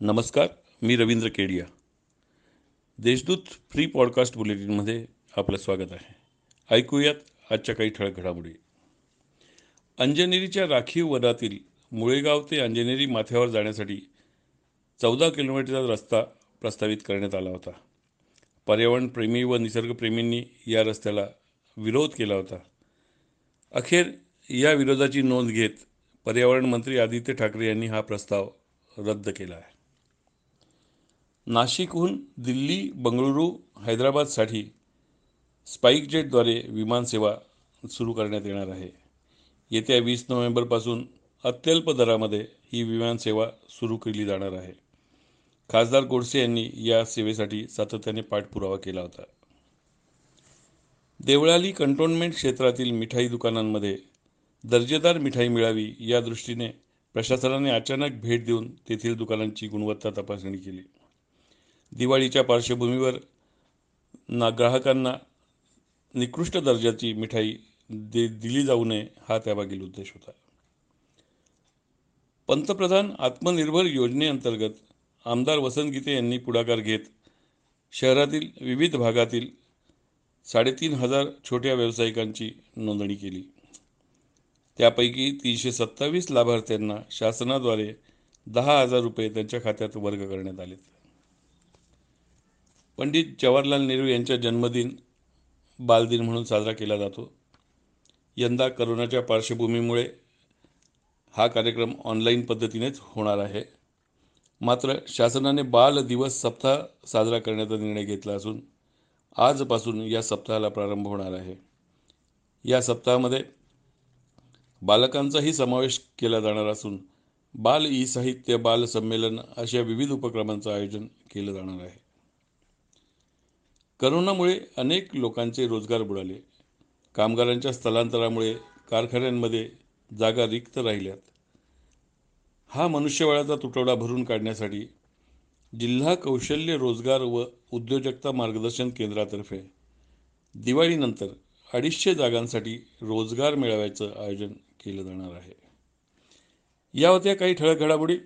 नमस्कार मी Ravindra Kedia. Deshdoot free podcast बुलेटिनमध्ये आपलं स्वागत आहे. ऐकूयात आजच्या काही ठळक घडामोडी. अंजनेरीच्या राखीव वनातील मुळेगाव ते अंजनेरी माथ्यावर जाण्यासाठी चौदा किलोमीटरचा रस्ता प्रस्तावित करण्यात आला होता. पर्यावरणप्रेमी व निसर्गप्रेमींनी या रस्त्याला विरोध केला होता. अखेर या विरोधाची नोंद घेत पर्यावरण मंत्री आदित्य ठाकरे यांनी हा प्रस्ताव रद्द केला आहे. नाशिकहून दिल्ली बंगळुरू हैदराबादसाठी स्पाईक जेटद्वारे विमानसेवा सुरू करण्यात येणार आहे. येत्या वीस नोव्हेंबरपासून अत्यल्प दरामध्ये ही विमानसेवा सुरू केली जाणार आहे. खासदार गोडसे यांनी या सेवेसाठी सातत्याने पाठपुरावा केला होता. देवळाली कंटोन्मेंट क्षेत्रातील मिठाई दुकानांमध्ये दर्जेदार मिठाई मिळावी या दृष्टीने प्रशासनाने अचानक भेट देऊन तेथील दुकानांची गुणवत्ता तपासणी केली. दिवाळीच्या पार्श्वभूमीवर ना ग्राहकांना निकृष्ट दर्जाची मिठाई दे दिली जाऊ नये हा त्यामागील उद्देश होता. पंतप्रधान आत्मनिर्भर योजनेअंतर्गत आमदार वसंत गीते यांनी पुढाकार घेत शहरातील विविध भागातील साडेतीन हजार छोट्या व्यावसायिकांची नोंदणी केली. त्यापैकी तीनशे सत्तावीस लाभार्थ्यांना शासनाद्वारे दहा हजार रुपये त्यांच्या खात्यात वर्ग करण्यात आलेत. पंडित जवाहरलाल नेहरू यांचा जन्मदिन बालदिन म्हणून साजरा केला जातो. यंदा करोनाच्या पार्श्वभूमीमुळे हा कार्यक्रम ऑनलाईन पद्धतीनेच होणार आहे. मात्र शासनाने बाल दिवस सप्ताह साजरा करण्याचा निर्णय घेतला असून आजपासून या सप्ताहाला प्रारंभ होणार आहे. या सप्ताहामध्ये बालकांचाही समावेश केला जाणार असून बाल ई साहित्य बाल संमेलन अशा विविध उपक्रमांचं आयोजन केलं जाणार आहे. करोनामुळे अनेक लोकांचे रोजगार बुडाले. कामगारांच्या स्थलांतरामुळे कारखान्यांमध्ये जागा रिक्त राहिल्यात. हा मनुष्यबळाचा तुटवडा भरून काढण्यासाठी जिल्हा कौशल्य रोजगार व उद्योजकता मार्गदर्शन केंद्रातर्फे दिवाळीनंतर अडीचशे जागांसाठी रोजगार मेळाव्याचं आयोजन केलं जाणार आहे. या होत्या काही ठळक घडामोडी.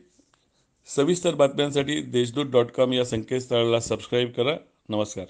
सविस्तर बातम्यांसाठी देशदूत डॉट कॉम या संकेतस्थळाला सबस्क्राईब करा. नमस्कार.